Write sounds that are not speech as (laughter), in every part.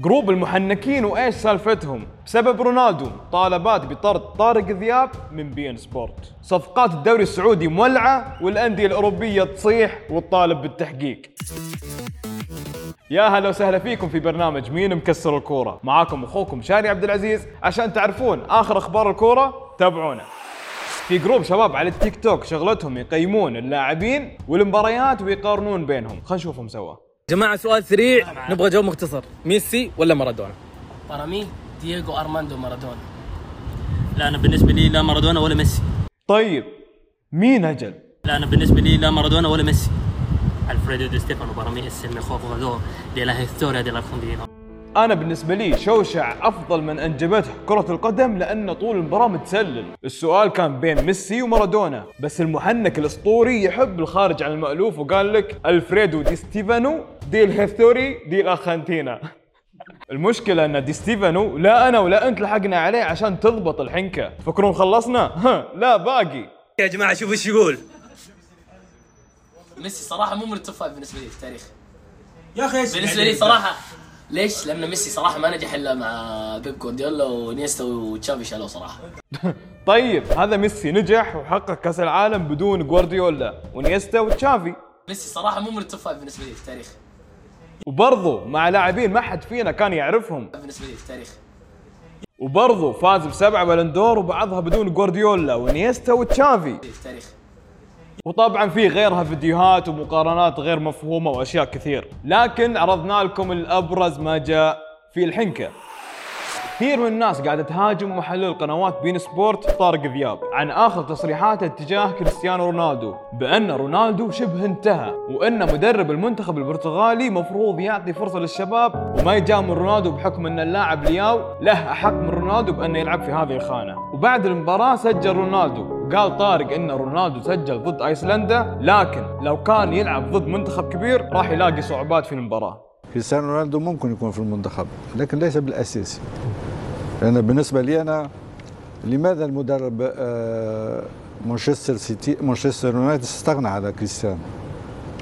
group المحنكين وإيش سالفتهم؟ بسبب رونالدو مطالبات بطرد طارق ذياب من بي ان سبورت. صفقات الدوري السعودي مولعة والأندية الأوروبية تصيح وتطالب بالتحقيق. يا هلا وسهلا فيكم في برنامج مين مكسر الكورة. معاكم أخوكم شاري عبد العزيز. عشان تعرفون آخر أخبار الكورة تابعونا. في group شباب على التيك توك شغلتهم يقيمون اللاعبين والمباريات ويقارنون بينهم. خلينا نشوفهم سوا. جماعة سؤال سريع نبغى جواب مختصر. ميسي ولا مارادونا؟ Para mí, Diego Armando Maradona. لا أنا بالنسبة لي لا مارادونا ولا ميسي. طيب مين أجل؟ لا أنا بالنسبة لي لا مارادونا ولا ميسي. Alfredo Di Stefano para mí es el mejor jugador de la historia de la Argentina أنا بالنسبة لي شوشع أفضل من انجبته كرة القدم لأنه طول المباراة متسلل. السؤال كان بين ميسي ومارادونا بس المحنك الأسطوري يحب الخارج عن المألوف وقال لك ألفريدو دي ستيفانو de la historia de la Argentina (laughs) المشكلة أن دي ستيفانو لا أنا ولا أنت لحقنا عليه عشان تضبط الحنكة. تفكرون خلصنا؟ ها لا باقي. يا جماعة شوفوا إيش يقول. ميسي صراحة مو من ال top five بالنسبة لي في التاريخ. يا أخي بالنسبة لي صراحة ليش؟ لأن ميسي صراحة ما نجح إلا مع بيب جوارديولا وإنييستا وتشافي شالوه صراحة. (laughs) طيب هذا ميسي نجح وحقق كأس العالم بدون جوارديولا وإنييستا وتشافي ميسي صراحة مو من ال top five بالنسبة لي في التاريخ. وبرضه مع لاعبين ما حد فينا كان يعرفهم بالنسبة لي في التاريخ. وبرضه فاز بسبعة Ballon d'Or وبعضها بدون جوارديولا وإنييستا وتشافي في التاريخ. وطبعا في غيرها فيديوهات ومقارنات غير مفهومة وأشياء كثير. لكن عرضنا لكم الأبرز ما جاء في الحنكة. كثير من الناس قاعدة تهاجم محلل قنوات بين سبورت طارق ذياب عن آخر تصريحاته تجاه كريستيانو رونالدو بأن رونالدو شبه انتهى وأن مدرب المنتخب البرتغالي مفروض يعطي فرصة للشباب وما يجامل رونالدو بحكم أن اللاعب لياو له أحق من رونالدو بانه يلعب في هذه الخانة. وبعد المباراة سجل رونالدو قال طارق إن رونالدو سجل ضد أيسلندا لكن لو كان يلعب ضد منتخب كبير راح يلاقي صعوبات في المباراة. كريستيانو رونالدو ممكن يكون في المنتخب لكن ليس بالأساسي. لأن بالنسبة لي أنا لماذا المدرب آه، مانشستر سيتي مانشستر يونايتد استغنى على كريستيانو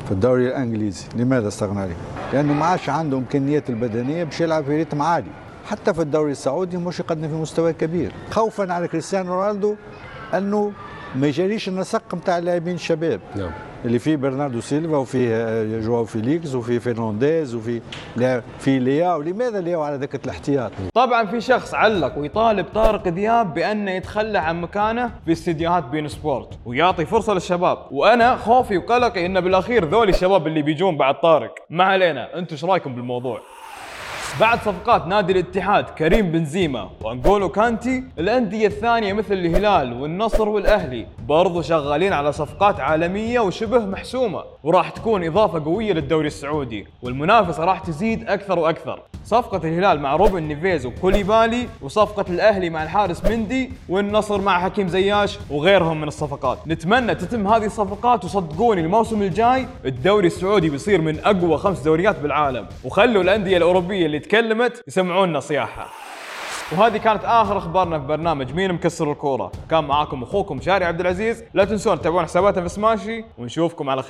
في الدوري الإنجليزي؟ لماذا استغنى عليه؟ لأنه ما عادش عنده امكانيات البدنية باش يلعب في ريتم عالي. حتى في الدوري السعودي مش يقدم في مستوى كبير. خوفا على كريستيانو رونالدو أنه ما يجريش النسق نتاع اللاعبين الشباب نعم. اللي فيه برناردو سيلفا وفيه آه، جواو فيليكس وفيه فرنانديز وفيه لا- في لياو. لماذا لياو على دكة الاحتياط؟ طبعا في شخص علق ويطالب طارق ذياب بانه يتخلى عن مكانه في استديوهات بين سبورت ويعطي فرصة للشباب. وأنا خوفي وقلقي إن بالأخير ذولي الشباب اللي بيجون بعد طارق. ما علينا. أنتم إيش رأيكم بالموضوع؟ بعد صفقات نادي الاتحاد كريم بنزيما وانجولو كانتي الأندية الثانية مثل الهلال والنصر والأهلي برضو شغالين على صفقات عالمية وشبه محسومة وراح تكون إضافة قوية للدوري السعودي والمنافسة راح تزيد أكثر وأكثر. صفقة الهلال مع روبن نيفيز وكوليبالي وصفقة الأهلي مع الحارس مندي والنصر مع حكيم زياش وغيرهم من الصفقات. نتمنى تتم هذه الصفقات وصدقوني الموسم الجاي الدوري السعودي بيصير من أقوى خمس دوريات بالعالم. وخلوا الأندية الأوروبية اللي تكلمت يسمعونا صياحة وهذه كانت آخر أخبارنا في برنامج مين مكسر الكورة. كان معاكم أخوكم شاري عبد العزيز. لا تنسون تتابعون حساباتنا في سماشي ونشوفكم على خير.